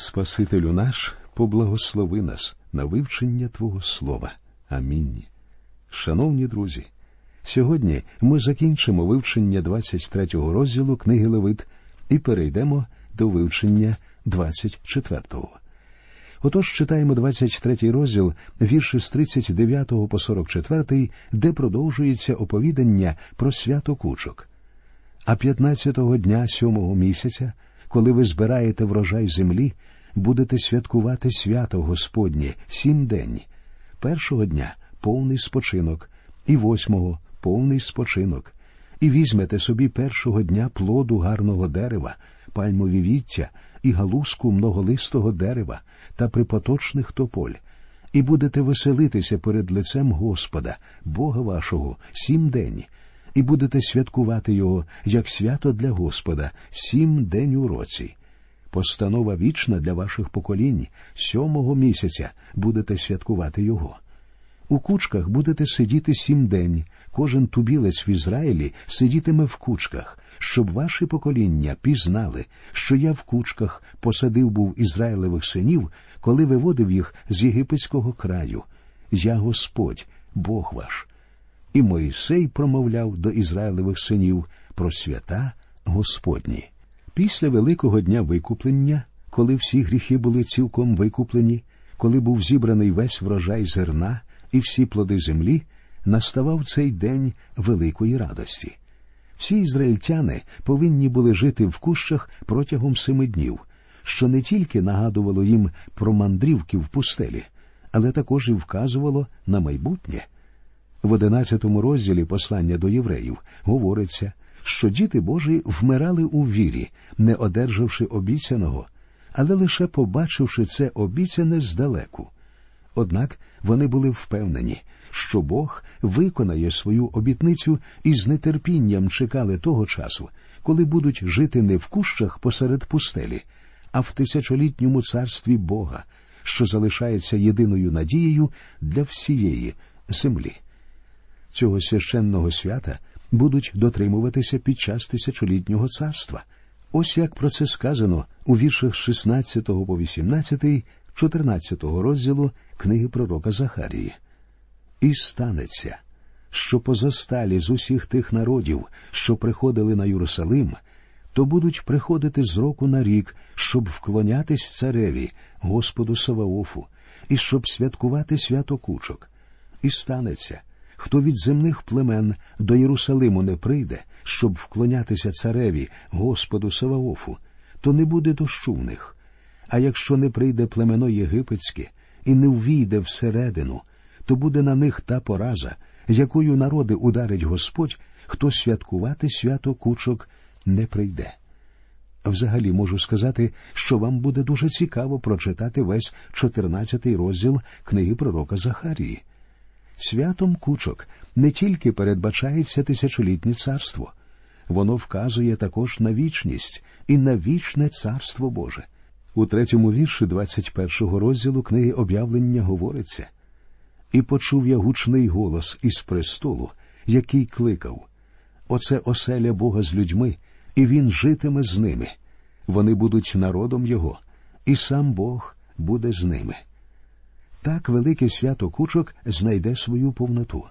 Спасителю наш, поблагослови нас на вивчення Твого Слова. Амінь. Шановні друзі, сьогодні ми закінчимо вивчення 23-го розділу книги Левит і перейдемо до вивчення 24-го. Отож читаємо 23-й розділ, вірші з 39 по 44, де продовжується оповідання про свято кучок. А 15-го дня сьомого місяця, коли ви збираєте врожай землі, будете святкувати свято Господнє сім день. Першого дня повний спочинок, і восьмого повний спочинок, і візьмете собі першого дня плоду гарного дерева, пальмові віття і галузку многолистого дерева та припоточних тополь, і будете веселитися перед лицем Господа, Бога вашого, сім день, і будете святкувати його як свято для Господа, сім день у році. Постанова вічна для ваших поколінь, сьомого місяця будете святкувати його. У кучках будете сидіти сім день, кожен тубілець в Ізраїлі сидітиме в кучках, щоб ваші покоління пізнали, що я в кучках посадив був Ізраїлевих синів, коли виводив їх з єгипетського краю. Я Господь, Бог ваш. І Моїсей промовляв до Ізраїлевих синів про свята Господні. Після Великого дня викуплення, коли всі гріхи були цілком викуплені, коли був зібраний весь врожай зерна і всі плоди землі, наставав цей день великої радості. Всі ізраїльтяни повинні були жити в кущах протягом семи днів, що не тільки нагадувало їм про мандрівки в пустелі, але також і вказувало на майбутнє. В одинадцятому розділі послання до євреїв говориться, що діти Божі вмирали у вірі, не одержавши обіцяного, але лише побачивши це обіцяне здалеку. Однак вони були впевнені, що Бог виконає свою обітницю і з нетерпінням чекали того часу, коли будуть жити не в кущах посеред пустелі, а в тисячолітньому царстві Бога, що залишається єдиною надією для всієї землі. Цього священного свята будуть дотримуватися під час тисячолітнього царства. Ось як про це сказано у віршах 16 по 18, 14 розділу книги пророка Захарії. І станеться, що позосталі з усіх тих народів, що приходили на Єрусалим, то будуть приходити з року на рік, щоб вклонятись цареві, Господу Саваофу, і щоб святкувати свято кучок. І станеться, хто від земних племен до Єрусалиму не прийде, щоб вклонятися цареві, Господу Саваофу, то не буде дощу в них. А якщо не прийде племено єгипетське і не ввійде всередину, то буде на них та пораза, якою народи ударить Господь, хто святкувати свято кучок не прийде. Взагалі можу сказати, що вам буде дуже цікаво прочитати весь 14-й розділ книги пророка Захарії. Святом кучок не тільки передбачається тисячолітнє царство, воно вказує також на вічність і на вічне царство Боже. У третьому вірші 21-го розділу книги об'явлення говориться і почув я гучний голос із престолу, який кликав Оце оселя Бога з людьми, і він житиме з ними. Вони будуть народом Його, і сам Бог буде з ними. Так велике свято кучок знайде свою повноту.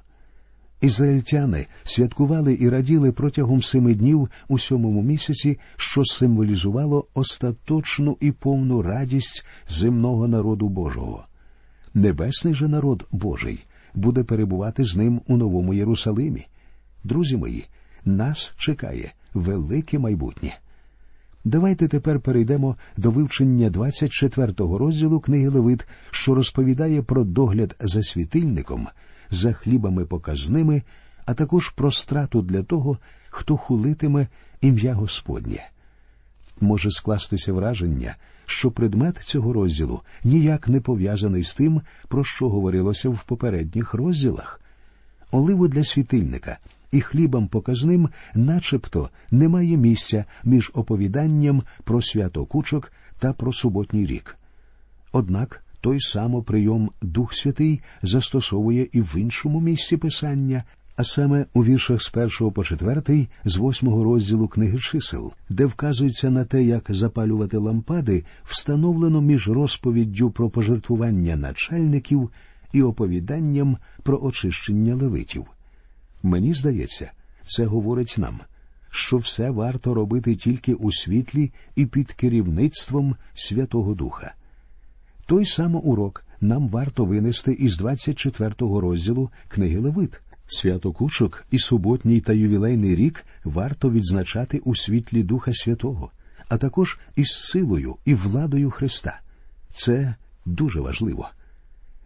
Ізраїльтяни святкували і раділи протягом семи днів у сьомому місяці, що символізувало остаточну і повну радість земного народу Божого. Небесний же народ Божий буде перебувати з ним у новому Єрусалимі. Друзі мої, нас чекає велике майбутнє. Давайте тепер перейдемо до вивчення 24-го розділу книги Левит, що розповідає про догляд за світильником, за хлібами показними, а також про страту для того, хто хулитиме ім'я Господнє. Може скластися враження, що предмет цього розділу ніяк не пов'язаний з тим, про що говорилося в попередніх розділах. Оливу для світильника і хлібом показним, начебто, немає місця між оповіданням про свято кучок та про суботній рік. Однак той само прийом Дух Святий застосовує і в іншому місці Писання, а саме у віршах з першого по четвертий, з восьмого розділу книги чисел, де вказується на те, як запалювати лампади, встановлено між розповіддю про пожертвування начальників і оповіданням про очищення левитів. Мені здається, це говорить нам, що все варто робити тільки у світлі і під керівництвом Святого Духа. Той самий урок нам варто винести із 24-го розділу книги Левит. Свято Кучок і суботній та ювілейний рік варто відзначати у світлі Духа Святого, а також із силою і владою Христа. Це дуже важливо.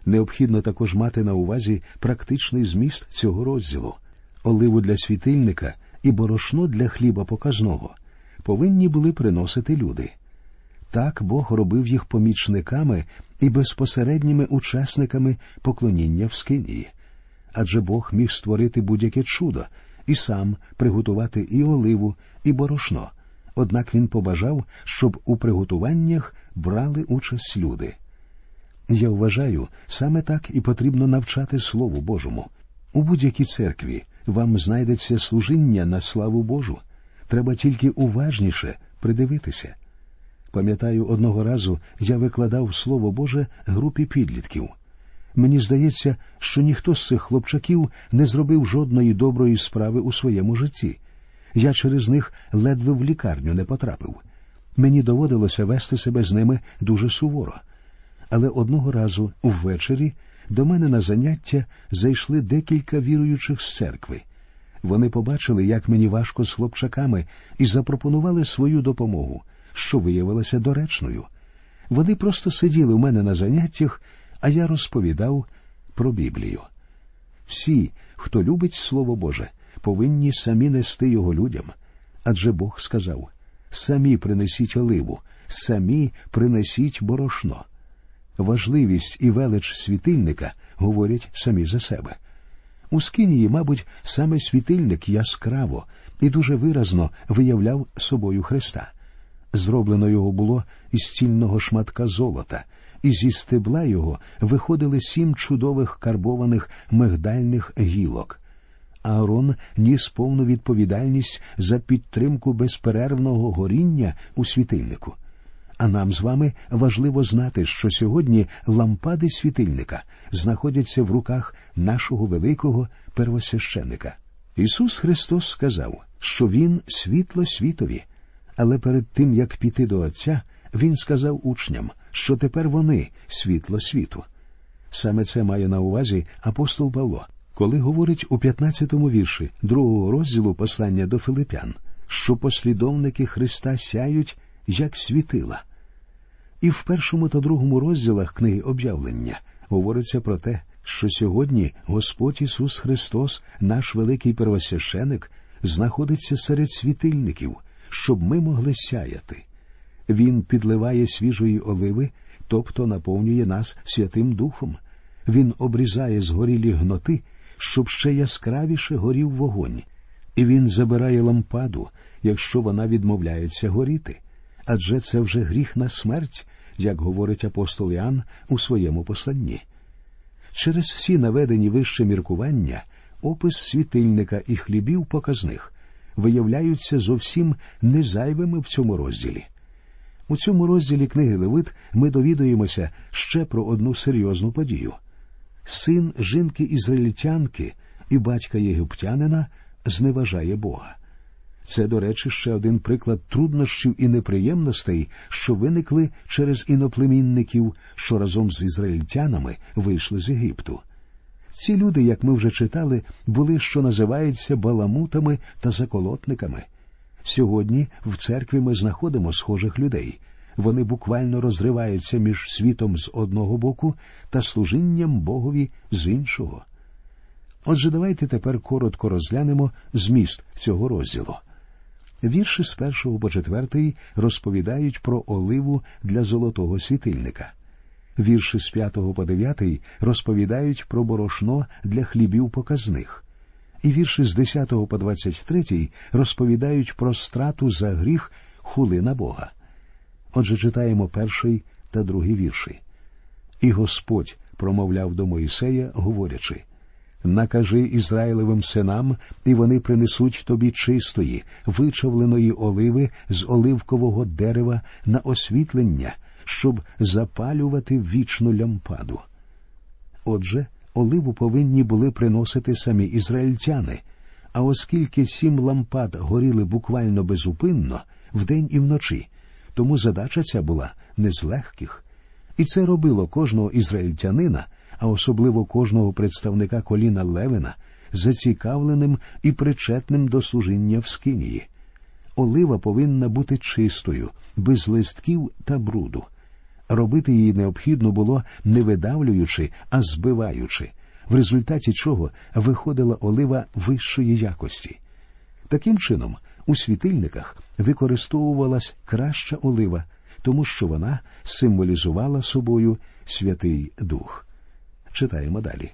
Необхідно також мати на увазі практичний зміст цього розділу, оливу для світильника і борошно для хліба показного повинні були приносити люди. Так Бог робив їх помічниками і безпосередніми учасниками поклоніння в Скинії. Адже Бог міг створити будь-яке чудо і сам приготувати і оливу, і борошно. Однак він побажав, щоб у приготуваннях брали участь люди. Я вважаю, саме так і потрібно навчати Слову Божому. У будь-якій церкві вам знайдеться служіння на славу Божу. Треба тільки уважніше придивитися. Пам'ятаю, одного разу я викладав Слово Боже групі підлітків. Мені здається, що ніхто з цих хлопчаків не зробив жодної доброї справи у своєму житті. Я через них ледве в лікарню не потрапив. Мені доводилося вести себе з ними дуже суворо. Але одного разу ввечері до мене на заняття зайшли декілька віруючих з церкви. Вони побачили, як мені важко з хлопчаками, і запропонували свою допомогу, що виявилося доречною. Вони просто сиділи у мене на заняттях, а я розповідав про Біблію. Всі, хто любить Слово Боже, повинні самі нести його людям. Адже Бог сказав самі принесіть оливу, самі принесіть борошно. Важливість і велич світильника говорять самі за себе. У Скинії, мабуть, саме світильник яскраво і дуже виразно виявляв собою Христа. Зроблено його було із цільного шматка золота, і зі стебла його виходили сім чудових карбованих мигдальних гілок. Аарон ніс повну відповідальність за підтримку безперервного горіння у світильнику. А нам з вами важливо знати, що сьогодні лампади світильника знаходяться в руках нашого великого первосвященика. Ісус Христос сказав, що Він світло світові, але перед тим як піти до Отця, Він сказав учням, що тепер вони світло світу. Саме це має на увазі апостол Павло, коли говорить у 15-му вірші другого розділу послання до Филипян, що послідовники Христа сяють як світила. І в першому та другому розділах книги об'явлення говориться про те, що сьогодні Господь Ісус Христос, наш великий первосвященик, знаходиться серед світильників, щоб ми могли сяяти. Він підливає свіжої оливи, тобто наповнює нас Святим Духом. Він обрізає згорілі гноти, щоб ще яскравіше горів вогонь, і він забирає лампаду, якщо вона відмовляється горіти. Адже це вже гріх на смерть, як говорить апостол Іоанн у своєму посланні. Через всі наведені вище міркування опис світильника і хлібів показних виявляються зовсім незайвими в цьому розділі. У цьому розділі книги Левит ми довідуємося ще про одну серйозну подію. Син жінки ізраїльтянки і батька єгиптянина зневажає Бога. Це, до речі, ще один приклад труднощів і неприємностей, що виникли через іноплемінників, що разом з ізраїльтянами вийшли з Єгипту. Ці люди, як ми вже читали, були, що називаються баламутами та заколотниками. Сьогодні в церкві ми знаходимо схожих людей. Вони буквально розриваються між світом з одного боку та служінням Богові з іншого. Отже, давайте тепер коротко розглянемо зміст цього розділу. Вірші з першого по четвертий розповідають про оливу для золотого світильника. Вірші з п'ятого по дев'ятий розповідають про борошно для хлібів показних. І вірші з 10 по 23 розповідають про страту за гріх хули на Бога. Отже, читаємо перший та другий вірші. І Господь промовляв до Моїсея, говорячи Накажи Ізраїлевим синам, і вони принесуть тобі чистої, вичавленої оливи з оливкового дерева на освітлення, щоб запалювати вічну лямпаду. Отже, оливу повинні були приносити самі ізраїльтяни, а оскільки сім лампад горіли буквально безупинно вдень і вночі, тому задача ця була не з легких. І це робило кожного ізраїльтянина, а особливо кожного представника коліна Левина, зацікавленим і причетним до служіння в скинії. Олива повинна бути чистою, без листків та бруду. Робити її необхідно було не видавлюючи, а збиваючи, в результаті чого виходила олива вищої якості. Таким чином, у світильниках використовувалась краща олива, тому що вона символізувала собою Святий Дух. Читаємо далі.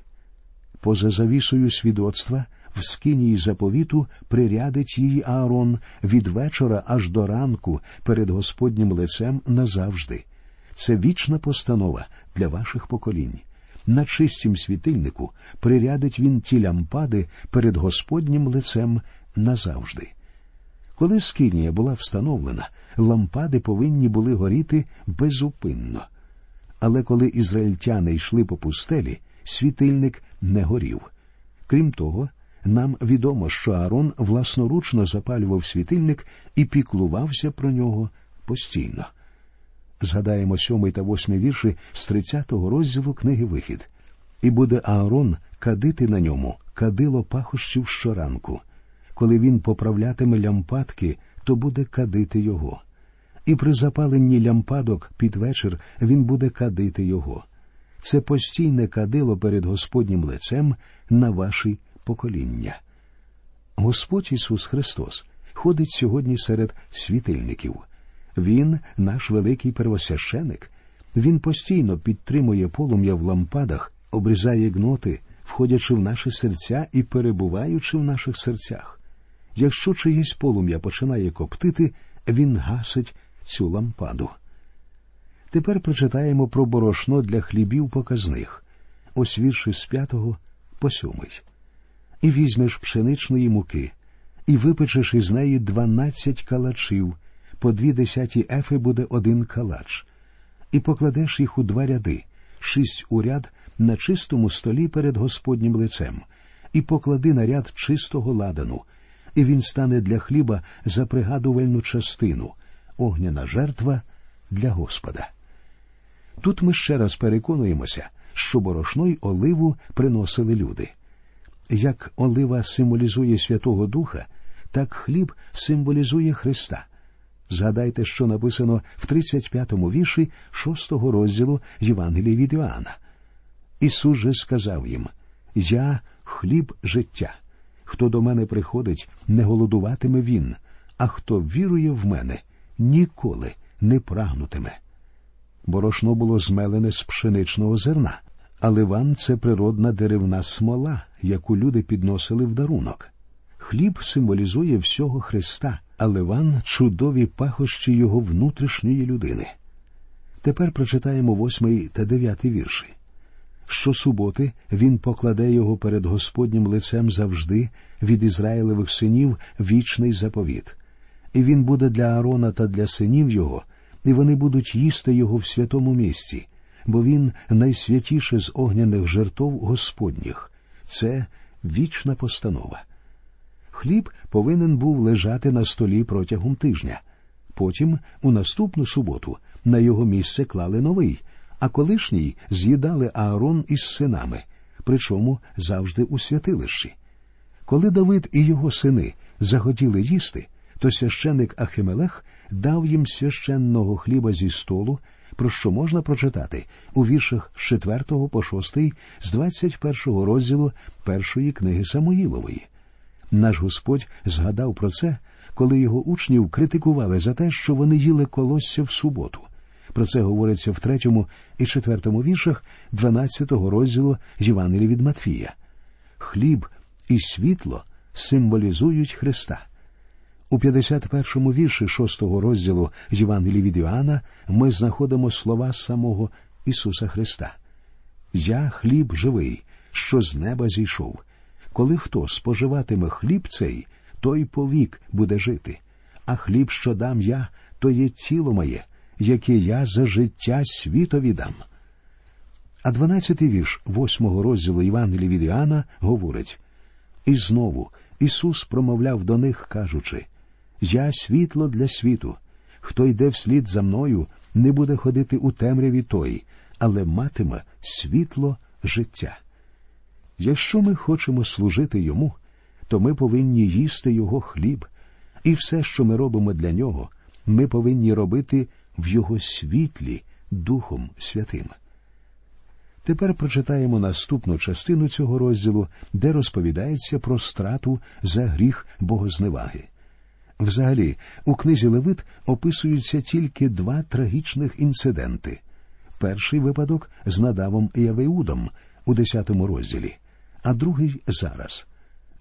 Поза завісою свідоцтва в скинії заповіту прирядить її Аарон від вечора аж до ранку перед Господнім лицем назавжди. Це вічна постанова для ваших поколінь. На чистім світильнику прирядить він ті лямпади перед Господнім лицем назавжди. Коли скинія була встановлена, лампади повинні були горіти безупинно. Але коли ізраїльтяни йшли по пустелі, світильник не горів. Крім того, нам відомо, що Аарон власноручно запалював світильник і піклувався про нього постійно. Згадаємо сьомий та восьмий вірші з 30-го розділу книги Вихід. І буде Аарон кадити на ньому кадило пахощів щоранку. Коли він поправлятиме лямпадки, то буде кадити його. І при запаленні лямпадок під вечір він буде кадити його. Це постійне кадило перед Господнім лицем на ваші покоління. Господь Ісус Христос ходить сьогодні серед світильників. Він наш великий первосвященик. Він постійно підтримує полум'я в лампадах, обрізає гноти, входячи в наші серця і перебуваючи в наших серцях. Якщо чиєсь полум'я починає коптити, він гасить цю лампаду. Тепер прочитаємо про борошно для хлібів показних, ось вірші з п'ятого по сьомий. І візьмеш пшеничної муки, і випечеш із неї дванадцять калачів по дві десяті ефи буде один калач, і покладеш їх у два ряди, шість у ряд на чистому столі перед Господнім лицем, і поклади на ряд чистого ладану, і він стане для хліба за пригадувальну частину, огняна жертва для Господа. Тут ми ще раз переконуємося, що борошно й оливу приносили люди. Як олива символізує Святого Духа, так хліб символізує Христа. Згадайте, що написано в 35-му вірші 6-го розділу Євангелії від Іоанна. Ісус же сказав їм Я хліб життя. Хто до мене приходить, не голодуватиме він, а хто вірує в мене, ніколи не прагнутиме. Борошно було змелене з пшеничного зерна, а ливан це природна деревна смола, яку люди підносили в дарунок. Хліб символізує всього Христа, а ливан чудові пахощі його внутрішньої людини. Тепер прочитаємо восьмий та дев'ятий вірші. Щосуботи він покладе його перед Господнім лицем завжди від Ізраїлевих синів вічний заповіт, і він буде для Аарона та для синів його, і вони будуть їсти його в святому місці, бо він найсвятіше з огняних жертов Господніх. Це вічна постанова. Хліб повинен був лежати на столі протягом тижня. Потім, у наступну суботу, на його місце клали новий, а колишній з'їдали Аарон із синами, причому завжди у святилищі. Коли Давид і його сини захотіли їсти, то священик Ахимелех дав їм священного хліба зі столу, про що можна прочитати у віршах з 4 по 6 з 21 розділу першої книги Самуїлової. Наш Господь згадав про це, коли його учнів критикували за те, що вони їли колосся в суботу. Про це говориться в третьому і четвертому віршах 12-го розділу Євангелії від Матфія. Хліб і світло символізують Христа. У 51-му вірші 6-го розділу Євангелії від Іоанна ми знаходимо слова самого Ісуса Христа. Я хліб живий, що з неба зійшов. Коли хто споживатиме хліб цей, той повік буде жити. А хліб, що дам я, то є тіло моє, яке я за життя світові дам. А дванадцятий вірш восьмого розділу Євангелії від Іоанна говорить І знову Ісус промовляв до них, кажучи Я світло для світу. Хто йде вслід за мною, не буде ходити у темряві той, але матиме світло життя. Якщо ми хочемо служити йому, то ми повинні їсти його хліб, і все, що ми робимо для нього, ми повинні робити в його світлі Духом Святим. Тепер прочитаємо наступну частину цього розділу, де розповідається про страту за гріх богозневаги. Взагалі, у книзі Левит описуються тільки два трагічних інциденти. Перший випадок з Надавом і Авеудом у 10 розділі, а другий зараз.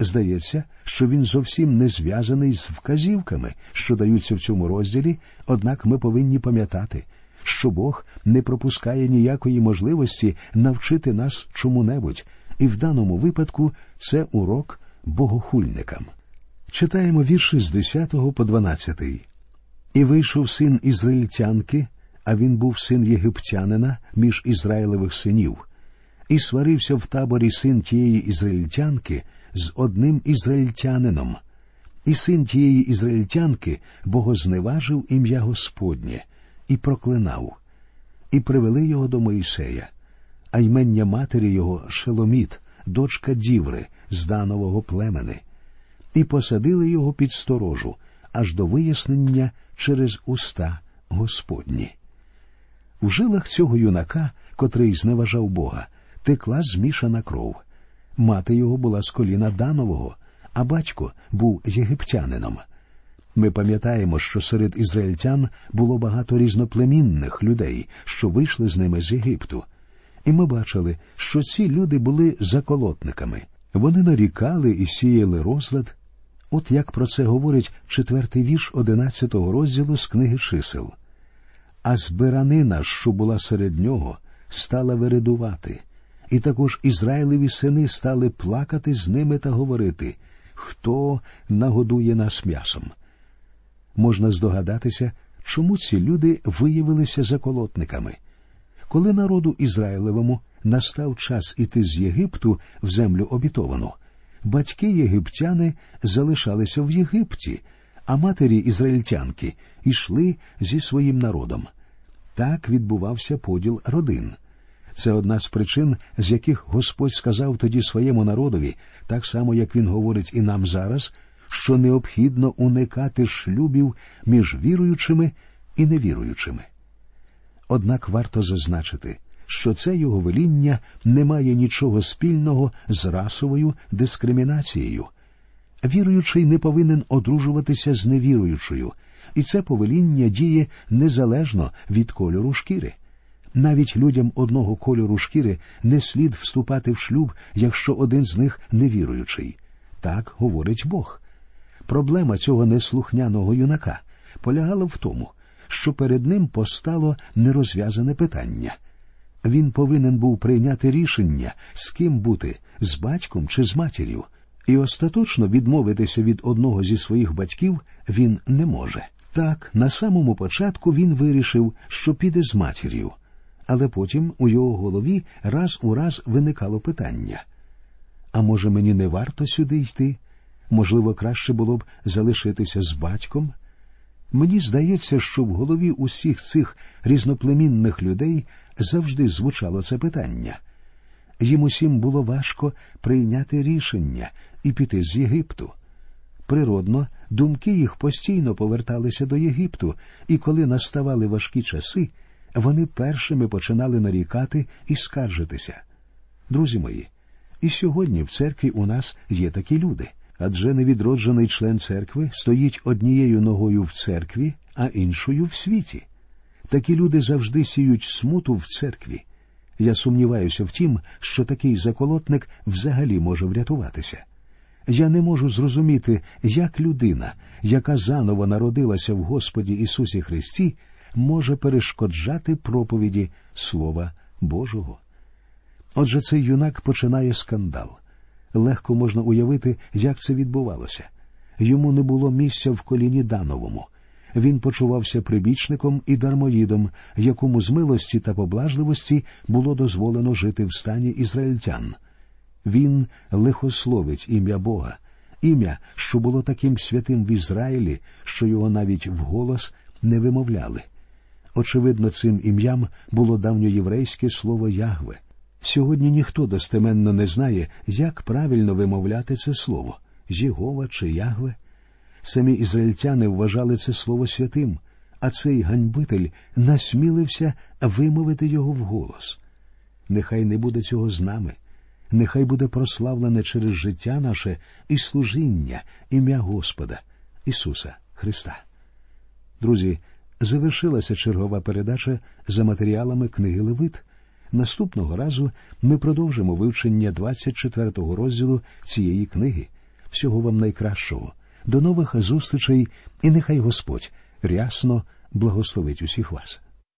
Здається, що він зовсім не зв'язаний з вказівками, що даються в цьому розділі, однак ми повинні пам'ятати, що Бог не пропускає ніякої можливості навчити нас чому-небудь, і в даному випадку це урок богохульникам. Читаємо вірші з 10 по 12. І вийшов син ізраїльтянки, а він був син єгиптянина між Ізраїлевих синів, і сварився в таборі син тієї ізраїльтянки з одним ізраїльтянином. І син тієї ізраїльтянки богозневажив ім'я Господнє і проклинав, і привели його до Моїсея, а ймення матері його Шеломіт, дочка Діври, з Данового племени, і посадили його під сторожу аж до вияснення через уста Господні. У жилах цього юнака, котрий зневажав Бога, текла змішана кров. Мати його була з коліна Данового, а батько був з єгиптянином. Ми пам'ятаємо, що серед ізраїльтян було багато різноплемінних людей, що вийшли з ними з Єгипту. І ми бачили, що ці люди були заколотниками. Вони нарікали і сіяли розлад. От як про це говорить четвертий вірш одинадцятого розділу з книги чисел. А збиранина, що була серед нього, стала вередувати, і також Ізраїлеві сини стали плакати з ними та говорити Хто нагодує нас м'ясом? Можна здогадатися, чому ці люди виявилися заколотниками. Коли народу Ізраїлевому настав час іти з Єгипту в землю обітовану, батьки єгиптяни залишалися в Єгипті, а матері ізраїльтянки йшли зі своїм народом. Так відбувався поділ родин. Це одна з причин, з яких Господь сказав тоді своєму народові, так само як він говорить і нам зараз, що необхідно уникати шлюбів між віруючими і невіруючими. Однак варто зазначити, що це його веління не має нічого спільного з расовою дискримінацією. Віруючий не повинен одружуватися з невіруючою, і це повеління діє незалежно від кольору шкіри. Навіть людям одного кольору шкіри не слід вступати в шлюб, якщо один з них невіруючий. Так говорить Бог. Проблема цього неслухняного юнака полягала в тому, що перед ним постало нерозв'язане питання. Він повинен був прийняти рішення, з ким бути, з батьком чи з матір'ю, і остаточно відмовитися від одного зі своїх батьків він не може. Так, на самому початку він вирішив, що піде з матір'ю, але потім у його голові раз у раз виникало питання а може, мені не варто сюди йти? Можливо, краще було б залишитися з батьком? Мені здається, що в голові усіх цих різноплемінних людей завжди звучало це питання. Їм усім було важко прийняти рішення і піти з Єгипту. Природно, думки їх постійно поверталися до Єгипту, і коли наставали важкі часи, вони першими починали нарікати і скаржитися. Друзі мої, і сьогодні в церкві у нас є такі люди, адже невідроджений член церкви стоїть однією ногою в церкві, а іншою в світі. Такі люди завжди сіють смуту в церкві. Я сумніваюся в тім, що такий заколотник взагалі може врятуватися. Я не можу зрозуміти, як людина, яка заново народилася в Господі Ісусі Христі, може перешкоджати проповіді Слова Божого. Отже, цей юнак починає скандал. Легко можна уявити, як це відбувалося. Йому не було місця в коліні Дановому. Він почувався прибічником і дармоїдом, якому з милості та поблажливості було дозволено жити в стані ізраїльтян. Він лихословить ім'я Бога, ім'я, що було таким святим в Ізраїлі, що його навіть вголос не вимовляли. Очевидно, цим ім'ям було давньоєврейське слово Ягве. Сьогодні ніхто достеменно не знає, як правильно вимовляти це слово Жігова чи Ягве. Самі ізраїльтяни вважали це слово святим, а цей ганьбитель насмілився вимовити його вголос. Нехай не буде цього з нами, нехай буде прославлене через життя наше і служіння, ім'я Господа, Ісуса Христа. Друзі, завершилася чергова передача за матеріалами книги Левит. Наступного разу ми продовжимо вивчення 24-го розділу цієї книги. Всього вам найкращого. До нових зустрічей, і нехай Господь рясно благословить усіх вас.